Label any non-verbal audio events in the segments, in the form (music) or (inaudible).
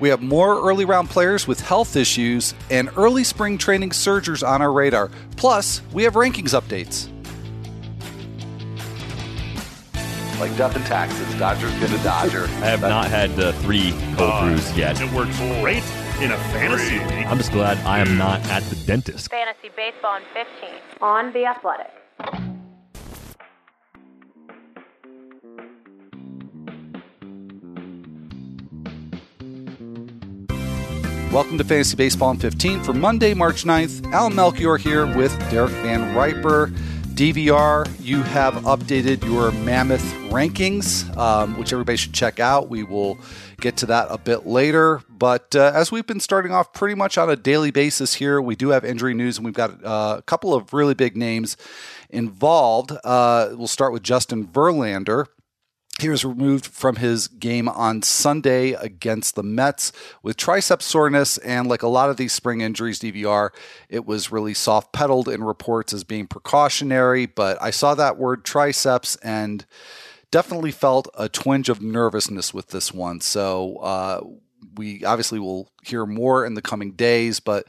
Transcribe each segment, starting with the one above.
We have more early round players with health issues and early spring training surgers on our radar. Plus, we have rankings updates. Like death and taxes, Dodger's gonna Dodger. (laughs) I have not had the three cold brews yet. It works great in a fantasy league. I'm just glad I am not at the dentist. Fantasy Baseball in 15 on The Athletic. Welcome to Fantasy Baseball in 15 for Monday, March 9th. Al Melchior here with Derek Van Riper. DVR, you have updated your mammoth rankings, um, which everybody should check out. We will get to that a bit later. But uh, as we've been starting off pretty much on a daily basis here, we do have injury news, and we've got uh, a couple of really big names involved. Uh, we'll start with Justin Verlander. He was removed from his game on Sunday against the Mets with triceps soreness. And like a lot of these spring injuries, DVR, it was really soft pedaled in reports as being precautionary. But I saw that word triceps and definitely felt a twinge of nervousness with this one. So uh, we obviously will hear more in the coming days. But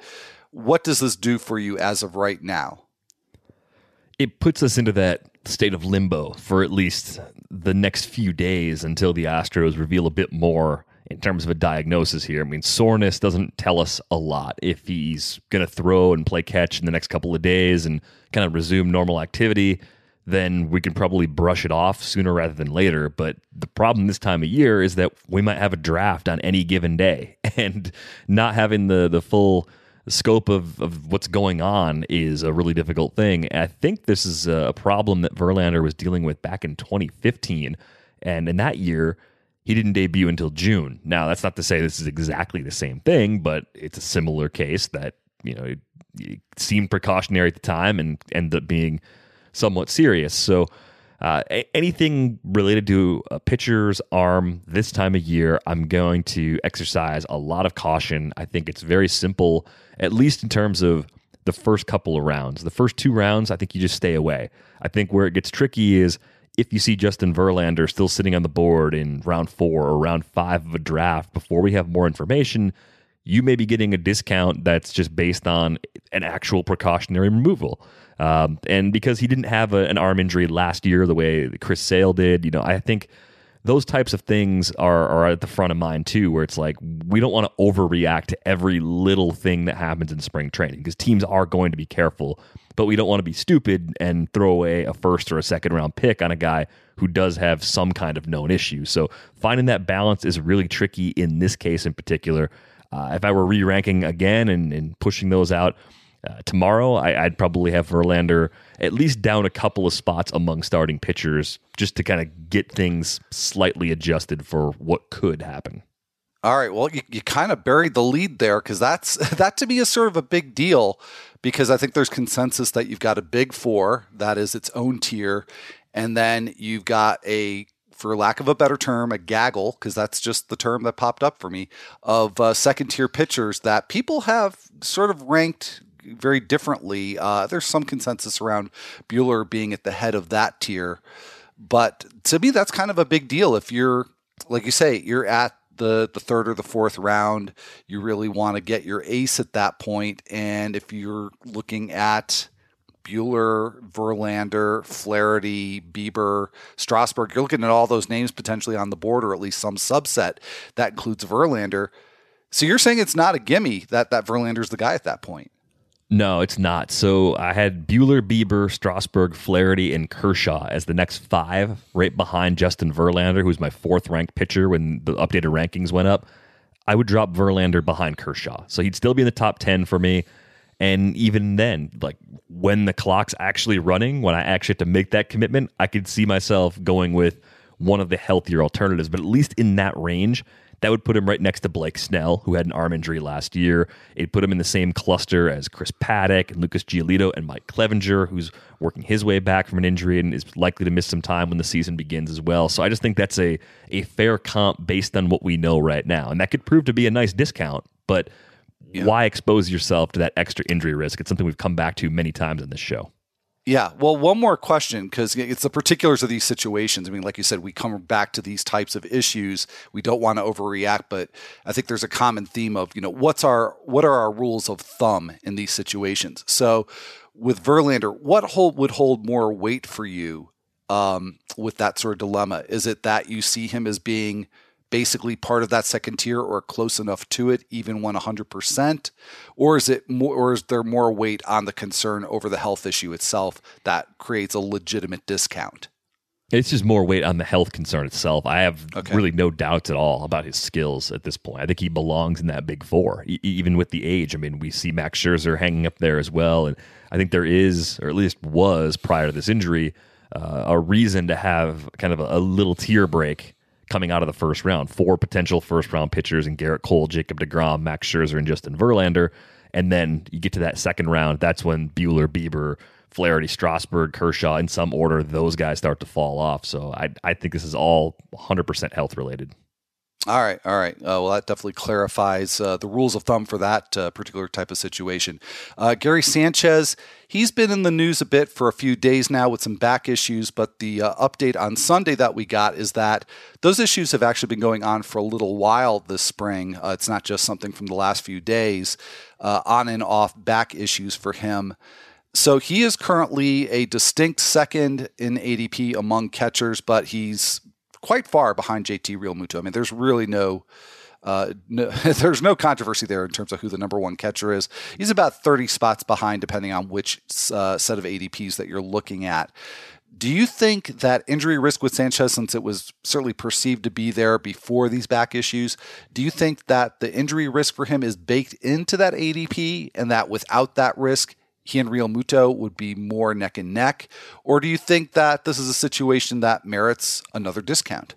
what does this do for you as of right now? It puts us into that state of limbo for at least the next few days until the Astros reveal a bit more in terms of a diagnosis here. I mean, soreness doesn't tell us a lot. If he's going to throw and play catch in the next couple of days and kind of resume normal activity, then we can probably brush it off sooner rather than later. But the problem this time of year is that we might have a draft on any given day, (laughs) and not having the the full scope of, of what's going on is a really difficult thing. And I think this is a problem that Verlander was dealing with back in 2015. And in that year, he didn't debut until June. Now, that's not to say this is exactly the same thing, but it's a similar case that, you know, it, it seemed precautionary at the time and ended up being somewhat serious. So, uh, anything related to a pitcher's arm this time of year, I'm going to exercise a lot of caution. I think it's very simple, at least in terms of the first couple of rounds. The first two rounds, I think you just stay away. I think where it gets tricky is if you see Justin Verlander still sitting on the board in round four or round five of a draft before we have more information, you may be getting a discount that's just based on an actual precautionary removal. Um, and because he didn't have a, an arm injury last year the way Chris Sale did, you know, I think those types of things are, are at the front of mind too, where it's like we don't want to overreact to every little thing that happens in spring training because teams are going to be careful, but we don't want to be stupid and throw away a first or a second round pick on a guy who does have some kind of known issue. So finding that balance is really tricky in this case in particular. Uh, if I were re ranking again and, and pushing those out, uh, tomorrow, I, would probably have Verlander at least down a couple of spots among starting pitchers just to kind of get things slightly adjusted for what could happen. All right. Well, you, you kind of buried the lead there because that's (laughs) that to me is sort of a big deal because I think there's consensus that you've got a big four that is its own tier, and then you've got a for lack of a better term, a gaggle, because that's just the term that popped up for me, of uh, second tier pitchers that people have sort of ranked very differently. Uh, there's some consensus around Buehler being at the head of that tier, but to me, that's kind of a big deal. If you're, like you say, you're at the the third or the fourth round, you really want to get your ace at that point. And if you're looking at Buehler, Verlander, Flaherty, Bieber, Strasburg, you're looking at all those names potentially on the board, or at least some subset that includes Verlander. So you're saying it's not a gimme that that Verlander's the guy at that point? No, it's not. So I had Buehler, Bieber, Strasburg, Flaherty, and Kershaw as the next five, right behind Justin Verlander, who's my fourth ranked pitcher when the updated rankings went up. I would drop Verlander behind Kershaw. So he'd still be in the top 10 for me. And even then, like when the clock's actually running, when I actually have to make that commitment, I could see myself going with one of the healthier alternatives. But at least in that range, that would put him right next to Blake Snell, who had an arm injury last year. It'd put him in the same cluster as Chris Paddack and Lucas Giolito and Mike Clevinger, who's working his way back from an injury and is likely to miss some time when the season begins as well. So I just think that's a, a fair comp based on what we know right now. And that could prove to be a nice discount, but yeah. why expose yourself to that extra injury risk? It's something we've come back to many times in this show. Yeah. Well, one more question because it's the particulars of these situations. I mean, like you said, we come back to these types of issues. We don't want to overreact, but I think there's a common theme of you know what's our what are our rules of thumb in these situations. So with Verlander, what hold would hold more weight for you um, with that sort of dilemma? Is it that you see him as being basically part of that second tier or close enough to it, even when 100%? Or is it more, or is there more weight on the concern over the health issue itself that creates a legitimate discount? It's just more weight on the health concern itself. I have Okay. really no doubts at all about his skills at this point. I think he belongs in that big four, e- even with the age. I mean, we see Max Scherzer hanging up there as well, and I think there is, or at least was prior to this injury, uh, a reason to have kind of a, a little tier break coming out of the first round. Four potential first round pitchers in Gerrit Cole, Jacob DeGrom, Max Scherzer, and Justin Verlander. And then you get to that second round. That's when Buehler, Bieber, Flaherty, Strasburg, Kershaw, in some order, those guys start to fall off. So I, I think this is all 100% health related. All right, all right. Uh, well, that definitely clarifies uh, the rules of thumb for that uh, particular type of situation. Uh, Gary Sanchez, he's been in the news a bit for a few days now with some back issues, but the uh, update on Sunday that we got is that those issues have actually been going on for a little while this spring. Uh, it's not just something from the last few days, on and off back issues for him. So he is currently a distinct second in ADP among catchers, but he's quite far behind JT Realmuto. I mean, there's really no, uh, no (laughs) there's no controversy there in terms of who the number one catcher is. He's about 30 spots behind, depending on which uh, set of ADPs that you're looking at. Do you think that injury risk with Sanchez, since it was certainly perceived to be there before these back issues, do you think that the injury risk for him is baked into that ADP and that without that risk, he and Realmuto would be more neck and neck? Or do you think that this is a situation that merits another discount?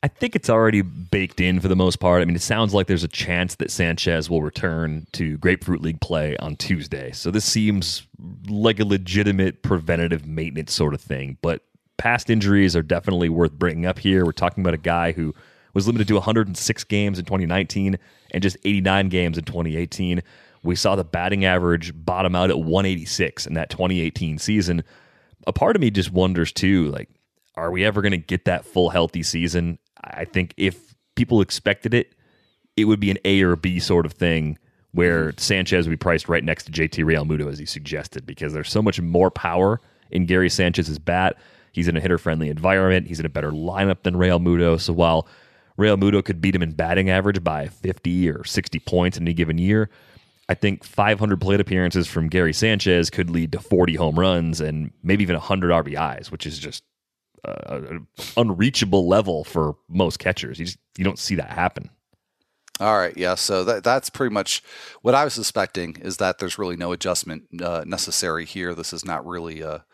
I think it's already baked in for the most part. I mean, it sounds like there's a chance that Sanchez will return to Grapefruit League play on Tuesday. So this seems like a legitimate preventative maintenance sort of thing. But past injuries are definitely worth bringing up here. We're talking about a guy who was limited to 106 games in 2019 and just 89 games in 2018. We saw the batting average bottom out at 186 in that 2018 season. A part of me just wonders too, like, are we ever going to get that full healthy season? I think if people expected it, it would be an A or B sort of thing where mm-hmm. Sanchez would be priced right next to JT Realmuto, as he suggested, because there's so much more power in Gary Sanchez's bat. He's in a hitter friendly environment. He's in a better lineup than Realmuto. So while Realmuto could beat him in batting average by 50 or 60 points in any given year, I think 500 plate appearances from Gary Sanchez could lead to 40 home runs and maybe even 100 RBIs, which is just uh, an unreachable level for most catchers. You just you don't see that happen. All right, yeah. So that, that's pretty much what I was suspecting is that there's really no adjustment uh, necessary here. This is not really a,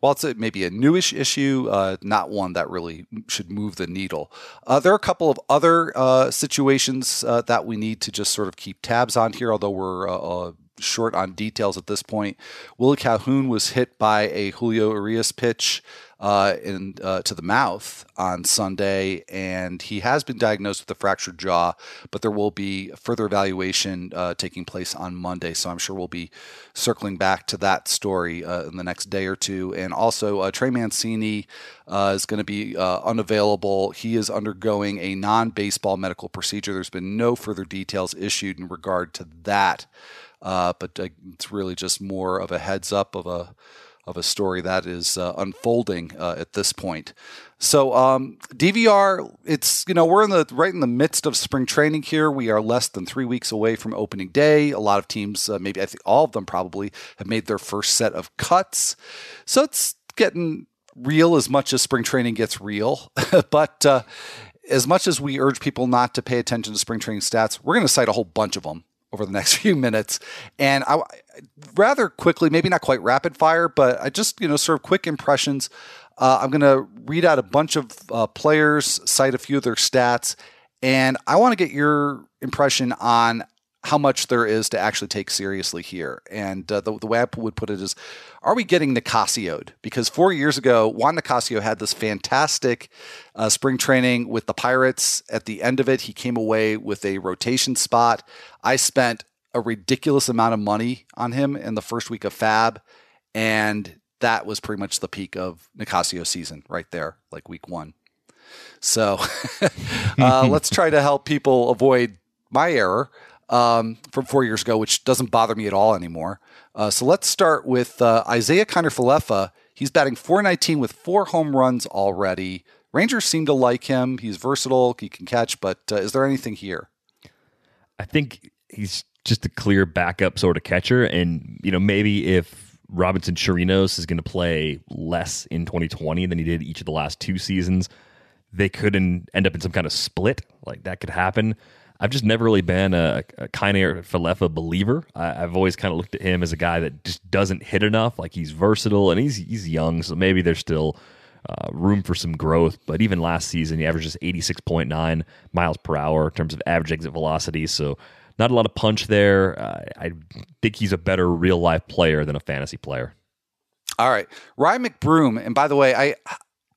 while it's maybe a newish issue, uh, not one that really should move the needle. Uh, there are a couple of other uh, situations uh, that we need to just sort of keep tabs on here, although we're uh, short on details at this point. Willie Calhoun was hit by a Julio Urias pitch uh, in uh, to the mouth on Sunday, and he has been diagnosed with a fractured jaw. But there will be further evaluation uh, taking place on Monday, so I'm sure we'll be circling back to that story uh, in the next day or two. And also, uh, Trey Mancini uh, is going to be unavailable. He is undergoing a non-baseball medical procedure. There's been no further details issued in regard to that, uh, but uh, it's really just more of a heads up of a of a story that is uh, unfolding uh, at this point. So um, DVR, it's you know we're in the right in the midst of spring training here. We are less than three weeks away from opening day. A lot of teams, uh, maybe I think all of them probably, have made their first set of cuts. So it's getting real as much as spring training gets real. (laughs) but uh, as much as we urge people not to pay attention to spring training stats, we're going to cite a whole bunch of them over the (laughs) next few minutes. And I rather quickly, maybe not quite rapid fire, but I just, you know, sort of quick impressions. Uh, I'm going to read out a bunch of uh, players, cite a few of their stats, and I want to get your impression on how much there is to actually take seriously here. And uh, the, the way I would put it is, are we getting Nicasio'd? Because four years ago, Juan Nicasio had this fantastic uh, spring training with the Pirates. At the end of it, he came away with a rotation spot. I spent a ridiculous amount of money on him in the first week of FAAB, and that was pretty much the peak of Nicasio's season right there, like week one. So (laughs) uh, (laughs) let's try to help people avoid my error um, from four years ago, which doesn't bother me at all anymore. Uh, so let's start with uh, Isiah Kiner-Falefa. He's batting 419 with four home runs already. Rangers seem to like him. He's versatile, he can catch, but uh, is there anything here? I think he's just a clear backup sort of catcher. And, you know, maybe if Robinson Chirinos is going to play less in 2020 than he did each of the last two seasons, they could end up in some kind of split. Like that could happen. I've just never really been a, a Kiner-Falefa believer. I, have always kind of looked at him as a guy that just doesn't hit enough. Like he's versatile and he's he's young, so maybe there's still uh, room for some growth. But even last season, he averages 86.9 miles per hour in terms of average exit velocity. So not a lot of punch there. Uh, I think he's a better real life player than a fantasy player. All right, Ryan McBroom. And by the way, I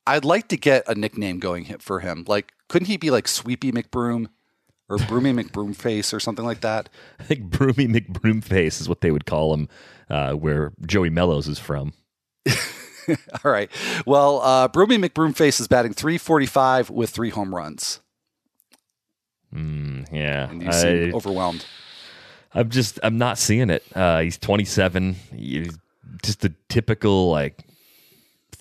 I'd like to get a nickname going for him. Like, couldn't he be like Sweepy McBroom? Or Broomy McBroomface or something like that. (laughs) I think Broomy McBroomface is what they would call him, uh, where Joey Mellows is from. (laughs) All right. Well, uh, Broomy McBroomface is batting 345 with three home runs. Mm, yeah. And you seem I, overwhelmed. I'm just, I'm not seeing it. Uh, he's 27. He's just a typical, like,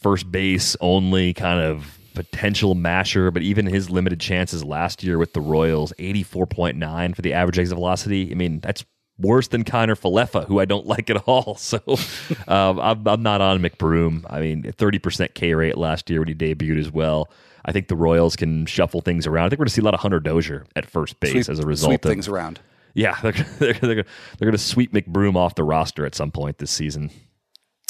first base only kind of potential masher, but even his limited chances last year with the Royals, 84.9 for the average exit velocity. I mean, that's worse than Kiner-Falefa, who I don't (laughs) like at all. (laughs) So um, I'm, I'm, not on McBroom. I mean, 30% K rate last year when he debuted as well. I think the Royals can shuffle things around. I think we're going to see a lot of Hunter Dozier at first base sweep, as a result sweep of things around. Yeah, (laughs) they're, they're, they're, they're going to sweep McBroom off the roster at some point this season.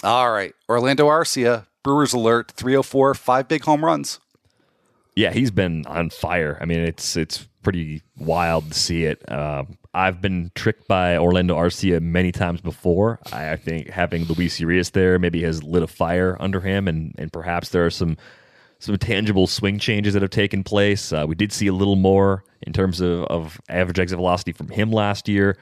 All right. Orlando Arcia, Brewers alert, 304, five big home runs. Yeah, he's been on fire. I mean, it's it's pretty wild to see it. Uh, I've been tricked by Orlando Arcia many times before. I, I, think having Luis Urias there maybe has lit a fire under him, and and perhaps there are some some tangible swing changes that have taken place. Uh, we did see a little more in terms of, of average exit velocity from him last year.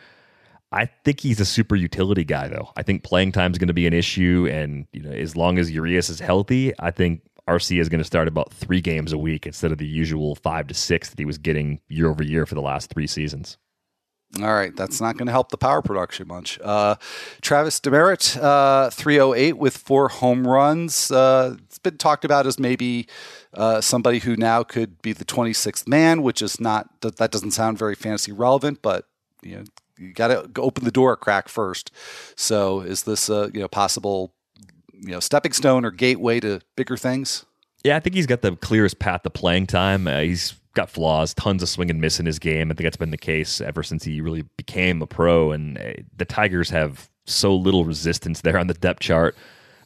I think he's a super utility guy, though. I think playing time is going to be an issue, and you know, as long as Urias is healthy, I think Arcia is going to start about three games a week instead of the usual five to six that he was getting year over year for the last three seasons. All right, that's not going to help the power production much. Uh, Travis Demeritte, uh, 308 with four home runs. Uh, it's been talked about as maybe uh, somebody who now could be the 26th man, which is not that, that doesn't sound very fantasy relevant, but you know you got to open the door a crack first. So is this a you know possible you know stepping stone or gateway to bigger things? Yeah, I think he's got the clearest path to playing time. Uh, he's got flaws, tons of swing and miss in his game. I think that's been the case ever since he really became a pro. And uh, the Tigers have so little resistance there on the depth chart.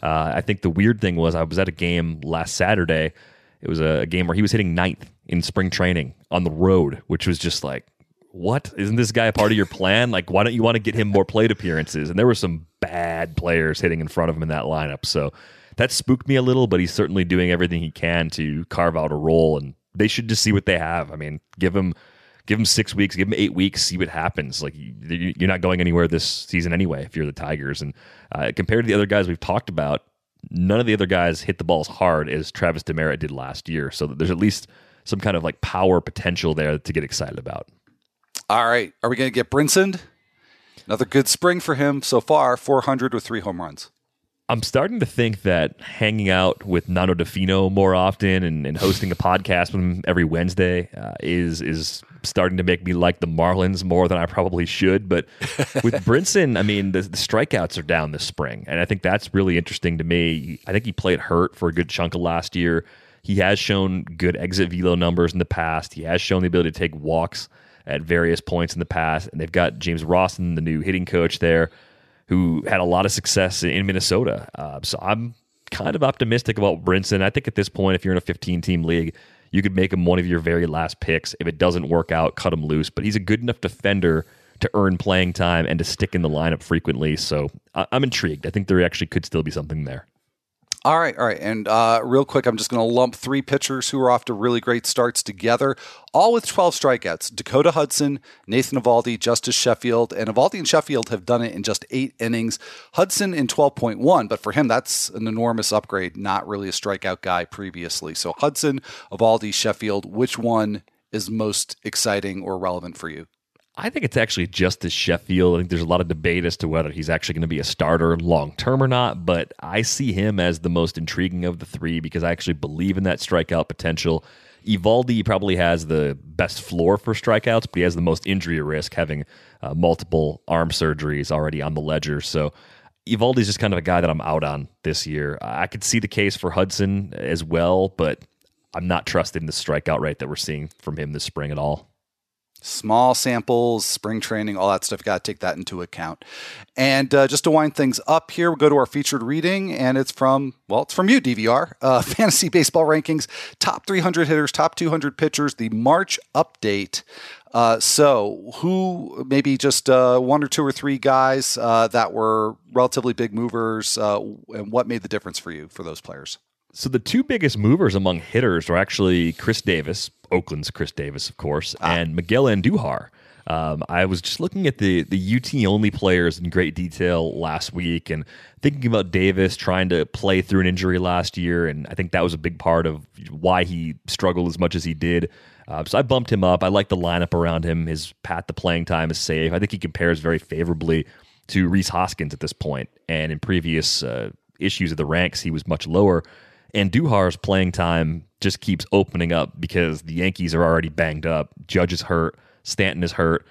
Uh, I think the weird thing was I was at a game last Saturday. It was a, a game where he was hitting ninth in spring training on the road, which was just like what isn't this guy a part of your plan? Like, why don't you want to get him more plate appearances? And there were some bad players hitting in front of him in that lineup, so that spooked me a little. But he's certainly doing everything he can to carve out a role, and they should just see what they have. I mean, give him give him six weeks, give him eight weeks, see what happens. Like you're not going anywhere this season anyway if you're the Tigers. And uh, compared to the other guys we've talked about, none of the other guys hit the balls hard as Travis Demeritte did last year. So there's at least some kind of like power potential there to get excited about. All right. Are we going to get Brinson? Another good spring for him so far 400 with three home runs. I'm starting to think that hanging out with Nando Di Fino more often and, and hosting a podcast with him every Wednesday uh, is is starting to make me like the Marlins more than I probably should. But (laughs) with Brinson, I mean, the, the, strikeouts are down this spring, and I think that's really interesting to me. I think he played hurt for a good chunk of last year. He has shown good exit velo numbers in the past. He has shown the ability to take walks at various points in the past. And they've got James Rowson, the new hitting coach there, who had a lot of success in Minnesota. Uh, so I'm kind of optimistic about Brinson. I think at this point, if you're in a 15 team league, you could make him one of your very last picks. If it doesn't work out, cut him loose. But he's a good enough defender to earn playing time and to stick in the lineup frequently. So I'm intrigued. I think there actually could still be something there. All right, all right. And uh, real quick, I'm just going to lump three pitchers who are off to really great starts together, all with 12 strikeouts Dakota Hudson, Nathan Eovaldi, Justus Sheffield. And Eovaldi and Sheffield have done it in just eight innings. Hudson in 12.1, but for him, that's an enormous upgrade, not really a strikeout guy previously. So Hudson, Eovaldi, Sheffield, which one is most exciting or relevant for you? I think it's actually Justus Sheffield. I think there's a lot of debate as to whether he's actually going to be a starter long term or not, but I see him as the most intriguing of the three because I actually believe in that strikeout potential. Eovaldi probably has the best floor for strikeouts, but he has the most injury risk, having uh, multiple arm surgeries already on the ledger. So Eovaldi's just kind of a guy that I'm out on this year. I could see the case for Hudson as well, but I'm not trusting the strikeout rate that we're seeing from him this spring at all small samples, spring training, all that stuff. Got to take that into account. And uh, just to wind things up here, we will go to our featured reading, and it's from, well, it's from you, DVR. Uh, (laughs) Fantasy Baseball Rankings, top 300 hitters, top 200 pitchers, the March update. Uh, so, who maybe just uh, one or two or three guys uh, that were relatively big movers, uh, and what made the difference for you for those players? So the two biggest movers among hitters are actually Khris Davis, Oakland's Khris Davis, of course, ah. and Miguel Andujar. Um, I was just looking at the the UT only players in great detail last week and thinking about Davis trying to play through an injury last year, and I think that was a big part of why he struggled as much as he did. Uh, so I bumped him up. I like the lineup around him. His path to playing time is safe. I think he compares very favorably to Rhys Hoskins at this point, and in previous uh, issues of the ranks, he was much lower. Andujar's playing time just keeps opening up because the Yankees are already banged up. Judge is hurt, Stanton is hurt,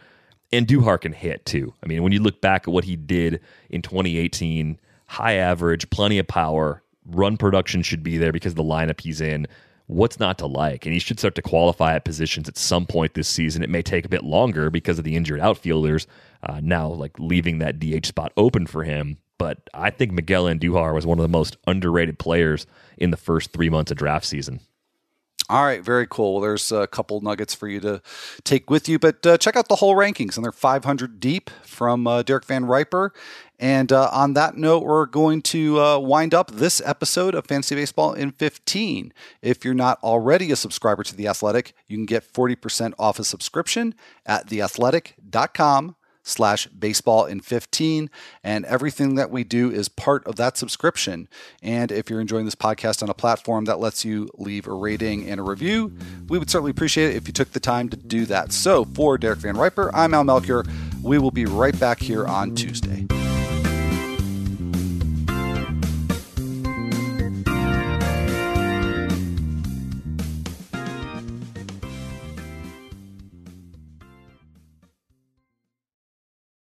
Andujar can hit too. I mean, when you look back at what he did in 2018, high average, plenty of power, run production should be there because of the lineup he's in. What's not to like? And he should start to qualify at positions at some point this season. It may take a bit longer because of the injured outfielders uh, now, like leaving that DH spot open for him. But I think Miguel Andujar was one of the most underrated players in the first three months of draft season. All right, very cool. Well, there's a couple nuggets for you to take with you, but uh, check out the whole rankings, and they're 500 deep from uh, Derek Van Riper. And uh, on that note, we're going to uh, wind up this episode of Fantasy Baseball in 15. If you're not already a subscriber to The Athletic, you can get 40% off a subscription at theathletic.com slash baseball in 15 and everything that we do is part of that subscription. And if you're enjoying this podcast on a platform that lets you leave a rating and a review we would certainly appreciate it if you took the time to do that. So for derek van riper i'm al melchior. We will be right back here on tuesday